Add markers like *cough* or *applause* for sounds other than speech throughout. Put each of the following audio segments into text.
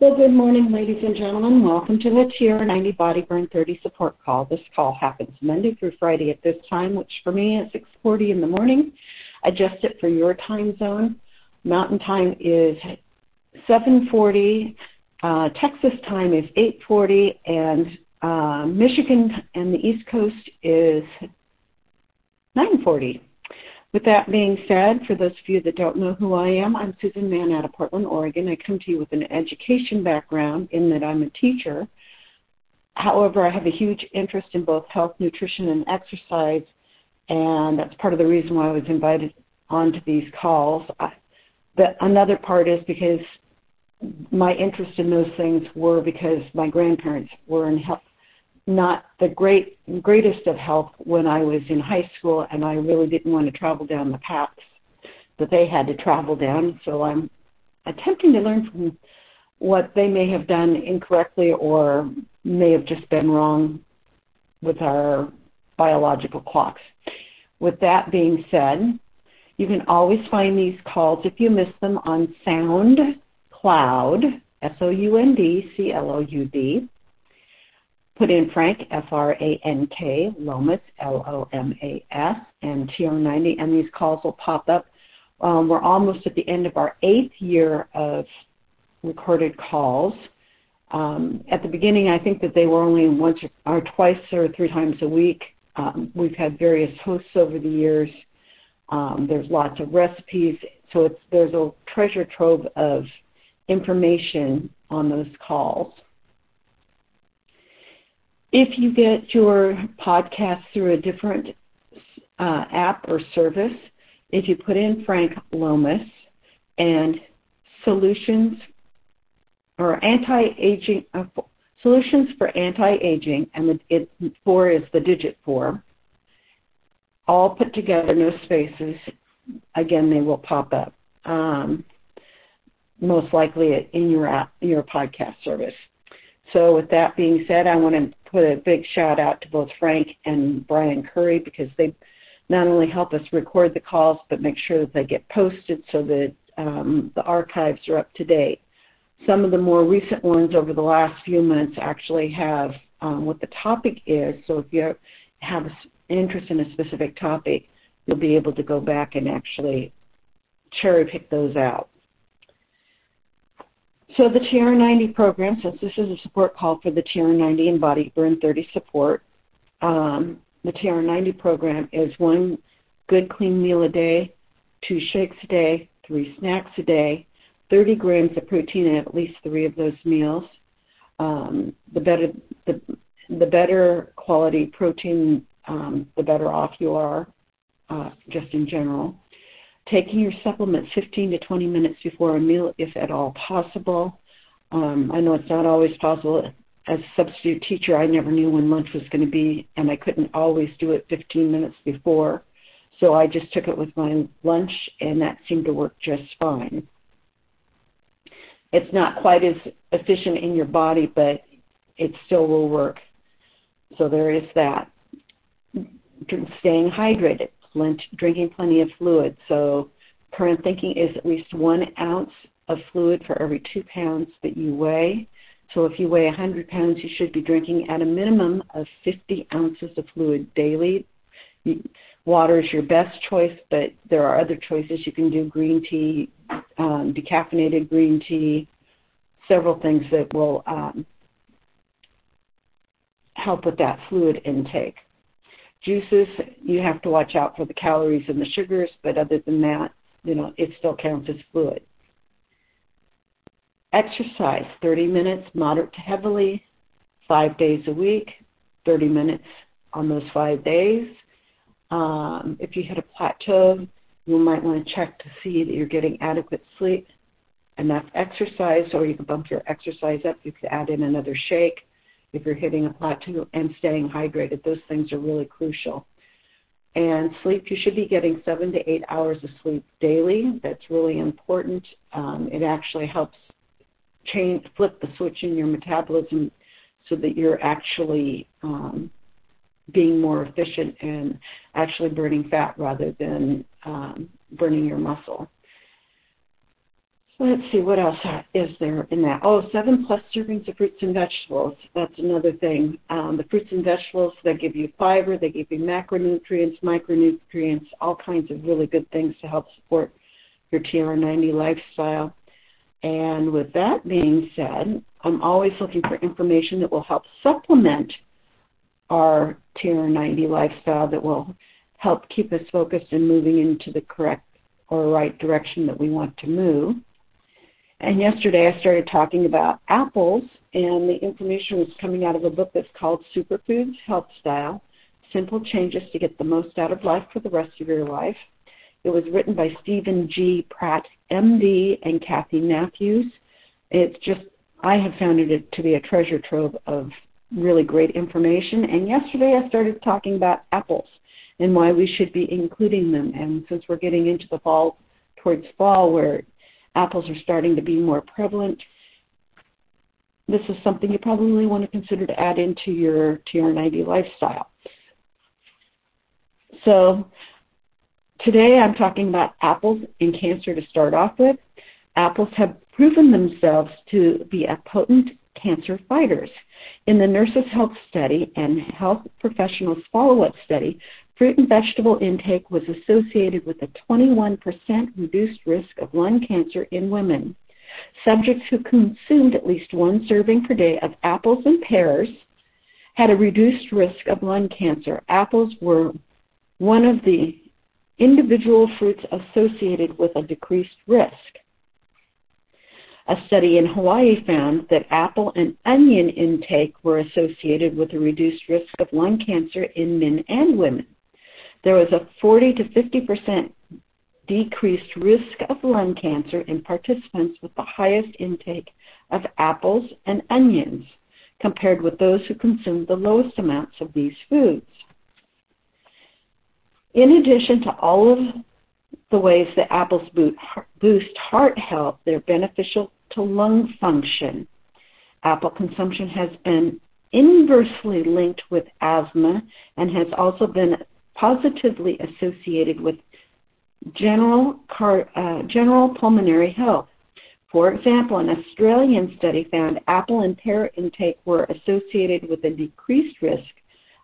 Well, good morning, ladies and gentlemen. Welcome to the TR90 Body Burn 30 support call. This call happens Monday through Friday at this time, which for me is 6:40 in the morning. Adjust it for your time zone. Mountain time is 7:40. Uh, Texas time is 8:40, and uh, Michigan and the East Coast is 9:40. With that being said, for those of you that don't know who I am, I'm Susan Mann out of Portland, Oregon. I come to you with an education background in that I'm a teacher. However, I have a huge interest in both health, nutrition, and exercise, and that's part of the reason why I was invited onto these calls. I, but another part is because my interest in those things were because my grandparents were in health, not the great greatest of health when I was in high school, and I really didn't want to travel down the paths that they had to travel down. So I'm attempting to learn from what they may have done incorrectly or may have just been wrong with our biological clocks. With that being said, you can always find these calls if you miss them on SoundCloud, S O U N D C L O U D Put in Frank, F R A N K, Lomas, L O M A S, and TR90, and these calls will pop up. Um, we're almost at the end of our eighth year of recorded calls. Um, at the beginning, I think that they were only once or twice or three times a week. Um, we've had various hosts over the years. Um, there's lots of recipes, so it's there's a treasure trove of information on those calls. If you get your podcast through a different uh, app or service, if you put in Frank Lomas and solutions or anti-aging uh, solutions for anti-aging, and the, it, four is the digit four, all put together, no spaces. Again, they will pop up. Um, most likely in your app, your podcast service. So, with that being said, I want to put a big shout out to both Frank and Brian Curry because they not only help us record the calls but make sure that they get posted so that um, the archives are up to date. Some of the more recent ones over the last few months actually have um, what the topic is. So if you have interest in a specific topic, you'll be able to go back and actually cherry pick those out. So the TR90 program, since this is a support call for the TR90 and Body Burn 30 support, um, the TR90 program is one good clean meal a day, two shakes a day, three snacks a day, 30 grams of protein in at least three of those meals. Um, the better the the better quality protein, um, the better off you are, uh, just in general taking your supplements 15 to 20 minutes before a meal, if at all possible. Um, I know it's not always possible. As a substitute teacher, I never knew when lunch was going to be, and I couldn't always do it 15 minutes before. So I just took it with my lunch, and that seemed to work just fine. It's not quite as efficient in your body, but it still will work. So there is that. Staying hydrated drinking plenty of fluid. So current thinking is at least one ounce of fluid for every two pounds that you weigh. So if you weigh 100 pounds, you should be drinking at a minimum of 50 ounces of fluid daily. Water is your best choice, but there are other choices. You can do green tea, um, decaffeinated green tea, several things that will um, help with that fluid intake. Juices, you have to watch out for the calories and the sugars, but other than that, you know, it still counts as fluid. Exercise, 30 minutes, moderate to heavily, five days a week, 30 minutes on those five days. Um, if you hit a plateau, you might want to check to see that you're getting adequate sleep, enough exercise, or you can bump your exercise up. You could add in another shake if you're hitting a plateau and staying hydrated. Those things are really crucial. And sleep, you should be getting seven to eight hours of sleep daily. That's really important. Um, it actually helps change, flip the switch in your metabolism so that you're actually um, being more efficient and actually burning fat rather than um, burning your muscle. Let's see what else is there in that. Oh, seven plus servings of fruits and vegetables. That's another thing. Um, the fruits and vegetables they give you fiber, they give you macronutrients, micronutrients, all kinds of really good things to help support your TR90 lifestyle. And with that being said, I'm always looking for information that will help supplement our TR90 lifestyle that will help keep us focused and moving into the correct or right direction that we want to move. And yesterday I started talking about apples, and the information was coming out of a book that's called Superfoods Health Style Simple Changes to Get the Most Out of Life for the Rest of Your Life. It was written by Steven G. Pratt, MD, and Kathy Matthews. It's just, I have found it to be a treasure trove of really great information. And yesterday I started talking about apples and why we should be including them. And since we're getting into the fall, towards fall, where apples are starting to be more prevalent, this is something you probably want to consider to add into your TR90 lifestyle. So today I'm talking about apples and cancer to start off with. Apples have proven themselves to be a potent cancer fighters. In the Nurses Health Study and Health Professionals Follow Up Study, fruit and vegetable intake was associated with a 21% reduced risk of lung cancer in women. Subjects who consumed at least one serving per day of apples and pears had a reduced risk of lung cancer. Apples were one of the individual fruits associated with a decreased risk. A study in Hawaii found that apple and onion intake were associated with a reduced risk of lung cancer in men and women. There was a 40 to 50 percent decreased risk of lung cancer in participants with the highest intake of apples and onions compared with those who consumed the lowest amounts of these foods. In addition to all of the ways that apples boost heart health, they're beneficial to lung function. Apple consumption has been inversely linked with asthma and has also been positively associated with general, car, uh, general pulmonary health. For example, an Australian study found apple and pear intake were associated with a decreased risk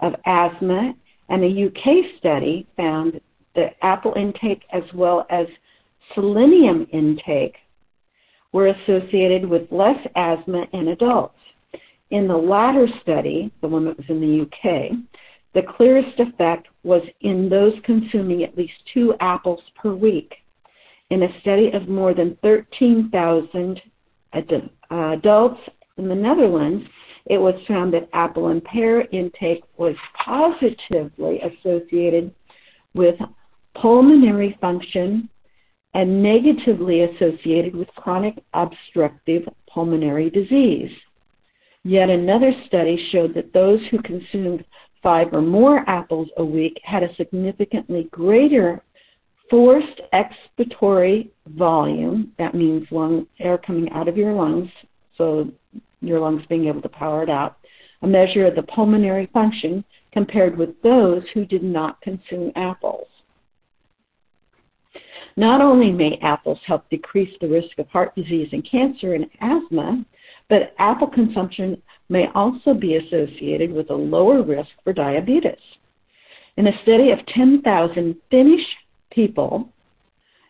of asthma, and a UK study found that apple intake as well as selenium intake were associated with less asthma in adults. In the latter study, the one that was in the UK, the clearest effect was in those consuming at least two apples per week. In a study of more than 13,000 adults in the Netherlands, it was found that apple and pear intake was positively associated with pulmonary function and negatively associated with chronic obstructive pulmonary disease. Yet another study showed that those who consumed five or more apples a week had a significantly greater forced expiratory volume, that means lung air coming out of your lungs, so your lungs being able to power it out, a measure of the pulmonary function compared with those who did not consume apples. Not only may apples help decrease the risk of heart disease and cancer and asthma, but apple consumption may also be associated with a lower risk for diabetes. In a study of 10,000 Finnish people,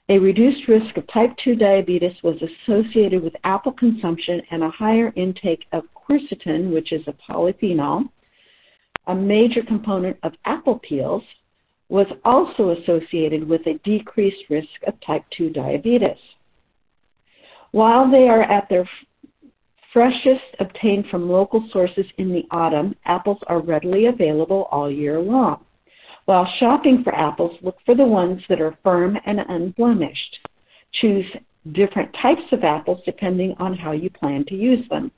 a reduced risk of type 2 diabetes was associated with apple consumption and a higher intake of quercetin, which is a polyphenol, a major component of apple peels, was also associated with a decreased risk of type 2 diabetes. While they are at their freshest obtained from local sources in the autumn, apples are readily available all year long. While shopping for apples, look for the ones that are firm and unblemished. Choose different types of apples depending on how you plan to use them.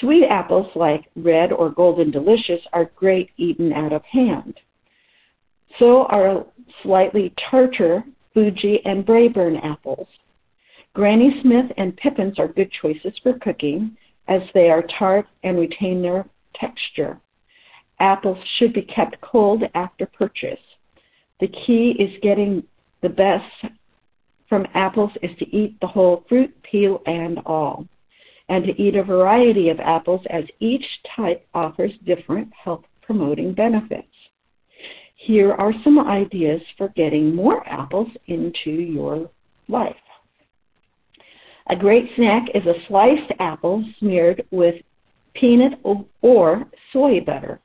Sweet apples like red or golden delicious are great eaten out of hand. So are slightly tartar, Fuji, and Braeburn apples. Granny Smith and Pippins are good choices for cooking as they are tart and retain their texture. Apples should be kept cold after purchase. The key is getting the best from apples is to eat the whole fruit, peel and all, and to eat a variety of apples as each type offers different health promoting benefits. Here are some ideas for getting more apples into your life. A great snack is a sliced apple smeared with peanut or soy butter.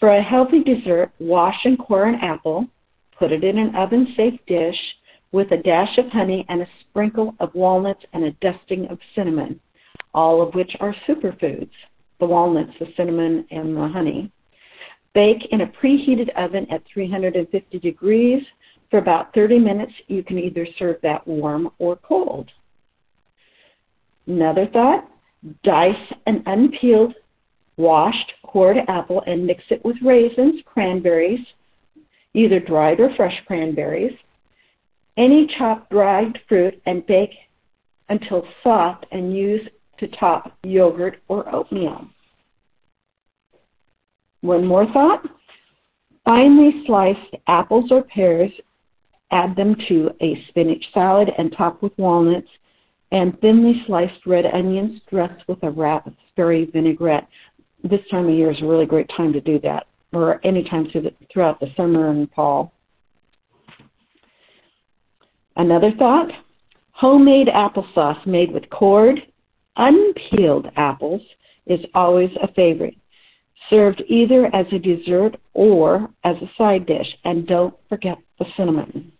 For a healthy dessert, wash and core an apple, put it in an oven safe dish with a dash of honey and a sprinkle of walnuts and a dusting of cinnamon, all of which are superfoods the walnuts, the cinnamon, and the honey. Bake in a preheated oven at 350 degrees for about 30 minutes. You can either serve that warm or cold. Another thought dice an unpeeled, washed, cored apple and mix it with raisins, cranberries, either dried or fresh cranberries, any chopped dried fruit, and bake until soft and use to top yogurt or oatmeal. One more thought. Finely sliced apples or pears, add them to a spinach salad and top with walnuts and thinly sliced red onions dressed with a raspberry vinaigrette. This time of year is a really great time to do that, or any time throughout the summer and fall. Another thought homemade applesauce made with cored, unpeeled apples is always a favorite. Served either as a dessert or as a side dish, and don't forget the cinnamon.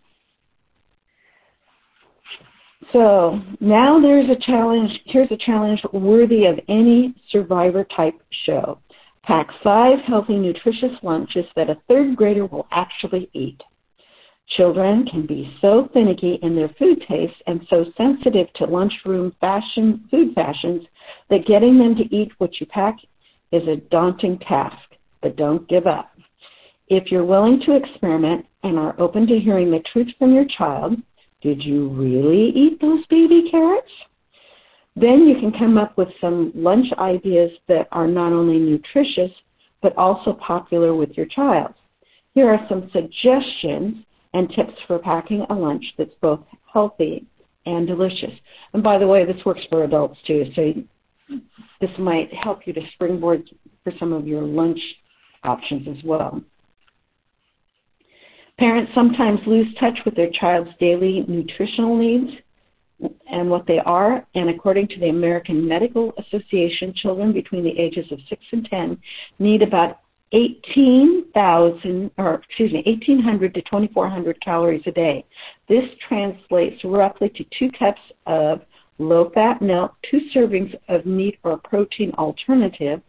So now there's a challenge. Here's a challenge worthy of any survivor type show. Pack five healthy, nutritious lunches that a third grader will actually eat. Children can be so finicky in their food tastes and so sensitive to lunchroom fashion food fashions that getting them to eat what you pack is a daunting task, but don't give up. If you're willing to experiment and are open to hearing the truth from your child, did you really eat those baby carrots? Then you can come up with some lunch ideas that are not only nutritious, but also popular with your child. Here are some suggestions and tips for packing a lunch that's both healthy and delicious. And by the way, this works for adults too, so this might help you to springboard for some of your lunch options as well. Parents sometimes lose touch with their child's daily nutritional needs and what they are, and according to the American Medical Association, children between the ages of 6 and 10 need about 18,000 or excuse me 1800 to 2400 calories a day. This translates roughly to 2 cups of low fat milk, 2 servings of meat or protein alternative,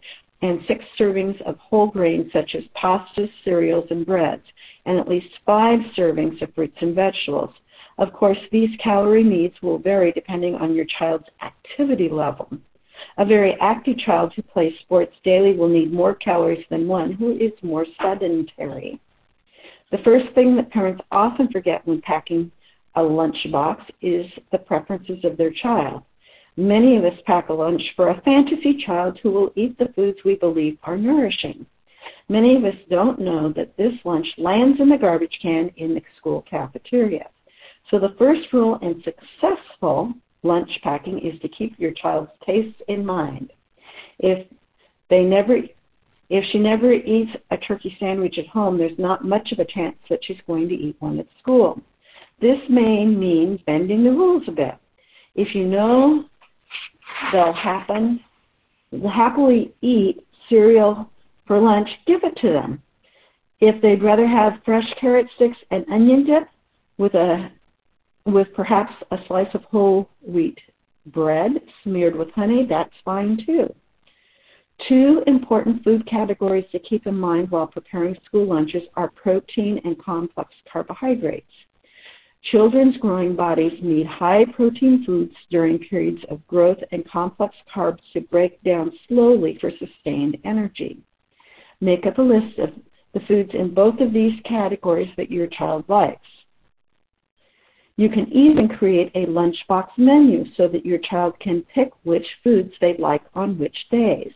and 6 servings of whole grains such as pastas, cereals, and breads and at least five servings of fruits and vegetables. Of course, these calorie needs will vary depending on your child's activity level. A very active child who plays sports daily will need more calories than one who is more sedentary. The first thing that parents often forget when packing a lunchbox is the preferences of their child. Many of us pack a lunch for a fantasy child who will eat the foods we believe are nourishing. Many of us don't know that this lunch lands in the garbage can in the school cafeteria. So the first rule in successful lunch packing is to keep your child's tastes in mind. If they never if she never eats a turkey sandwich at home, there's not much of a chance that she's going to eat one at school. This may mean bending the rules a bit. If you know they'll happen, happily eat cereal for lunch, give it to them. If they'd rather have fresh carrot sticks and onion dip with a with perhaps a slice of whole wheat bread smeared with honey, that's fine too. Two important food categories to keep in mind while preparing school lunches are protein and complex carbohydrates. Children's growing bodies need high protein foods during periods of growth and complex carbs to break down slowly for sustained energy. Make up a list of the foods in both of these categories that your child likes. You can even create a lunchbox menu so that your child can pick which foods they like on which days.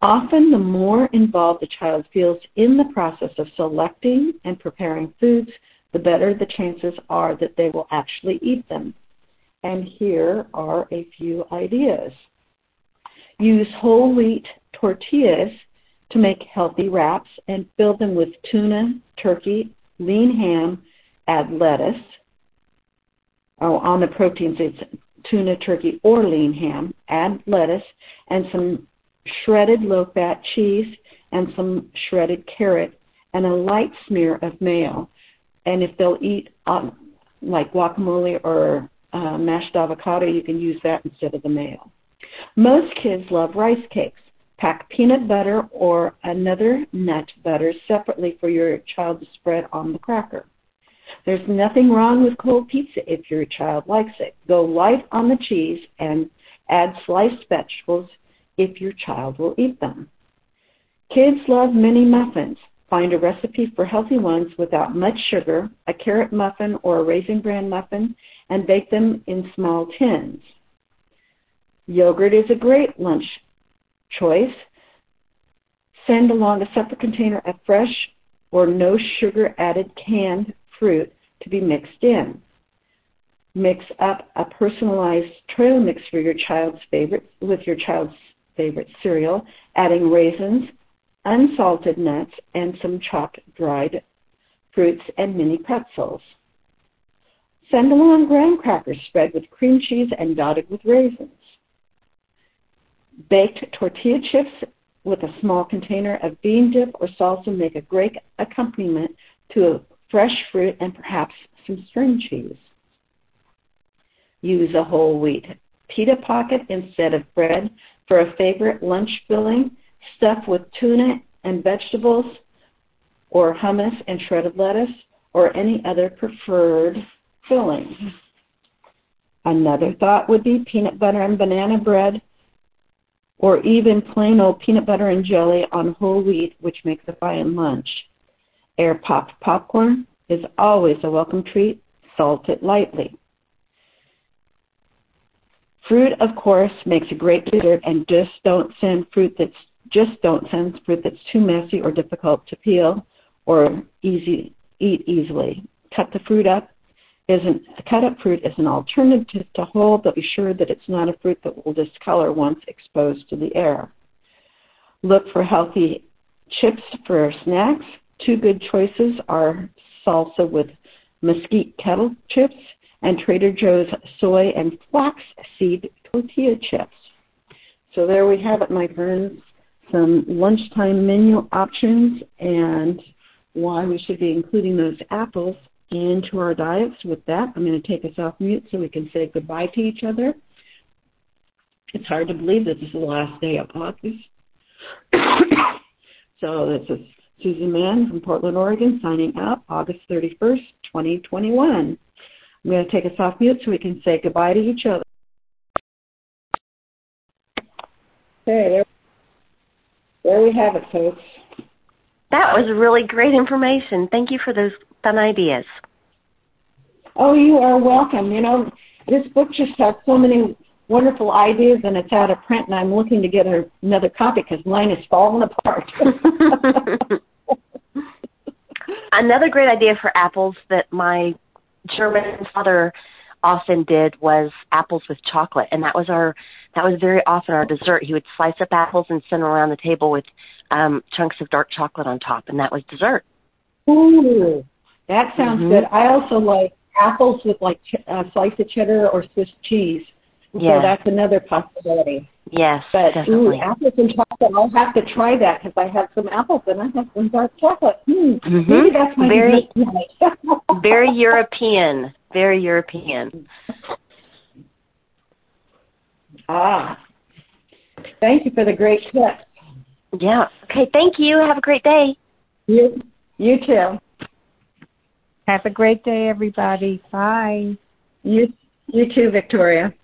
Often, the more involved the child feels in the process of selecting and preparing foods, the better the chances are that they will actually eat them. And here are a few ideas. Use whole wheat tortillas to make healthy wraps and fill them with tuna, turkey, lean ham, add lettuce. Oh, on the proteins, it's tuna, turkey, or lean ham. Add lettuce and some shredded low fat cheese and some shredded carrot and a light smear of mayo. And if they'll eat um, like guacamole or uh, mashed avocado, you can use that instead of the mayo. Most kids love rice cakes. Pack peanut butter or another nut butter separately for your child to spread on the cracker. There's nothing wrong with cold pizza if your child likes it. Go light on the cheese and add sliced vegetables if your child will eat them. Kids love mini muffins. Find a recipe for healthy ones without much sugar, a carrot muffin or a raisin bran muffin, and bake them in small tins. Yogurt is a great lunch choice. Send along a separate container of fresh or no sugar added canned fruit to be mixed in. Mix up a personalized trail mix for your child's favorite with your child's favorite cereal, adding raisins, unsalted nuts, and some chopped dried fruits and mini pretzels. Send along graham crackers spread with cream cheese and dotted with raisins. Baked tortilla chips with a small container of bean dip or salsa make a great accompaniment to fresh fruit and perhaps some string cheese. Use a whole wheat pita pocket instead of bread for a favorite lunch filling stuffed with tuna and vegetables, or hummus and shredded lettuce, or any other preferred filling. Another thought would be peanut butter and banana bread, or even plain old peanut butter and jelly on whole wheat, which makes a fine lunch. Air popped popcorn is always a welcome treat. Salt it lightly. Fruit, of course, makes a great dessert, and just don't send fruit that's just don't send fruit that's too messy or difficult to peel or easy eat easily. Cut the fruit up. Isn't cut up fruit is an alternative to whole, but be sure that it's not a fruit that will discolor once exposed to the air. Look for healthy chips for snacks. Two good choices are salsa with mesquite kettle chips and Trader Joe's soy and flaxseed tortilla chips. So there we have it, my friends. Some lunchtime menu options and why we should be including those apples into our diets. With that, I'm going to take us off mute so we can say goodbye to each other. It's hard to believe that this is the last day of August. *coughs* so this is Susan Mann from Portland, Oregon, signing out August 31st, 2021. I'm going to take us off mute so we can say goodbye to each other. Okay, there, there we have it, folks. That was really great information. Thank you for those fun ideas. Oh, you are welcome. You know, this book just has so many wonderful ideas, and it's out of print, and I'm looking to get another copy because mine is falling apart. *laughs* *laughs* Another great idea for apples that my German father often did was apples with chocolate, and that was our that was very often our dessert. He would slice up apples and send them around the table with um, chunks of dark chocolate on top, and that was dessert. Ooh, that sounds mm-hmm. good. I also like apples with like ch- uh, slice of cheddar or Swiss cheese. Yeah. So that's another possibility. Yes, but definitely. ooh, apples and chocolate. I'll have to try that because I have some apples and I have some dark chocolate. Hmm. Mm-hmm. Maybe that's my very *laughs* very European. Very European. Ah, thank you for the great tips. Yeah. Okay. Thank you. Have a great day. You. You too. Have a great day, everybody. Bye. You. You too, Victoria.